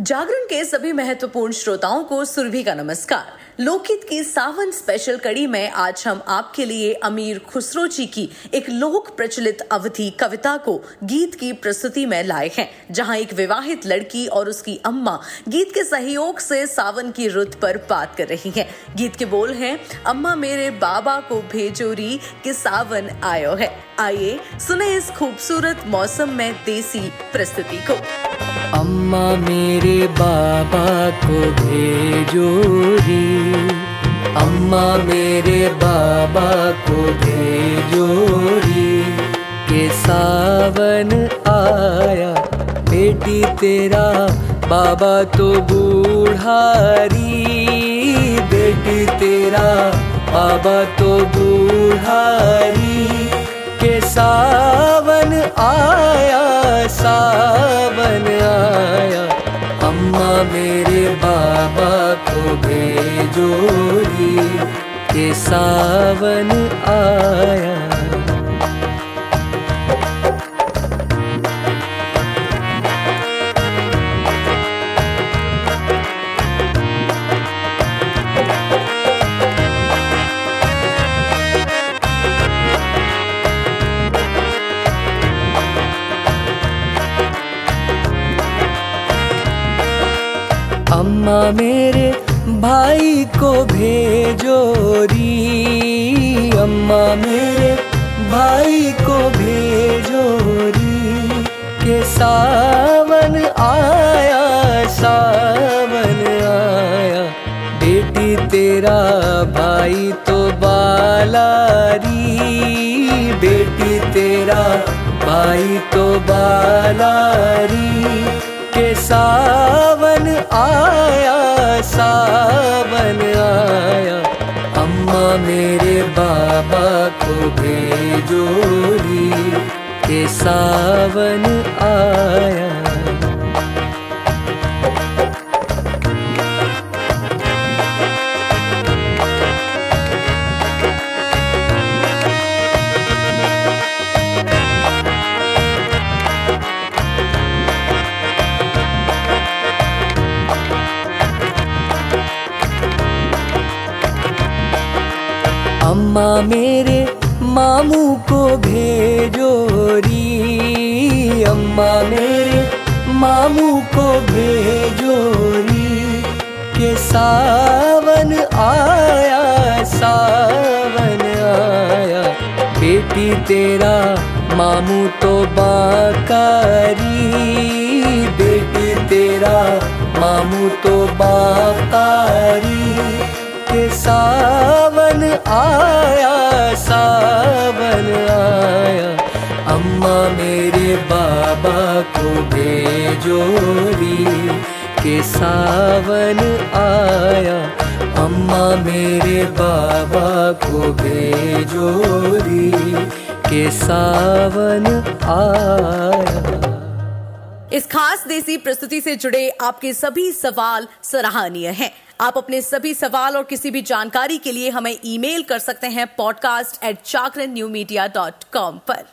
जागरण के सभी महत्वपूर्ण श्रोताओं को सुरभि का नमस्कार। लोकगीत की सावन स्पेशल कड़ी में आज हम आपके लिए अमीर खुसरो जी की एक लोक प्रचलित अवधि कविता को गीत की प्रस्तुति में लाए हैं, जहाँ एक विवाहित लड़की और उसकी अम्मा गीत के सहयोग से सावन की रुत पर बात कर रही हैं। गीत के बोल हैं, अम्मा मेरे बाबा को भेजोरी कि सावन आयो है। आइए सुने इस खूबसूरत मौसम में देसी प्रस्तुति को। अम्मा मेरे बाबा को भेजोरी अम्मा मेरे बाबा को भेजोरी के सावन आया, बेटी तेरा बाबा तो बूढ़ारी। बेटी तेरा बाबा तो बूढ़ारी। के सावन आया मेरे बाबा को भेजोरी के सावन आया। अम्मा मेरे भाई को भेजोरी अम्मा मेरे भाई को भेजोरी के सावन आया सावन आया। बेटी तेरा भाई तो बालारी बेटी तेरा भाई तो बालारी के आया सावन आया। अम्मा मेरे बाबा को भेजोरी के सावन आया। अम्मा मेरे मामू को भेजोरी अम्मा मेरे मामू को भेजोरी के सावन आया सावन आया। बेटी तेरा मामू तो बाकारी। बेटी तेरा मामू तो बाकारी। के सावन आया सावन आया। अम्मा मेरे बाबा को भेजोरी के सावन आया। अम्मा मेरे बाबा को भेजोरी के सावन आया। इस खास देसी प्रस्तुति से जुड़े आपके सभी सवाल सराहनीय हैं। आप अपने सभी सवाल और किसी भी जानकारी के लिए हमें ईमेल कर सकते हैं podcast at Chakar new media dot com पर।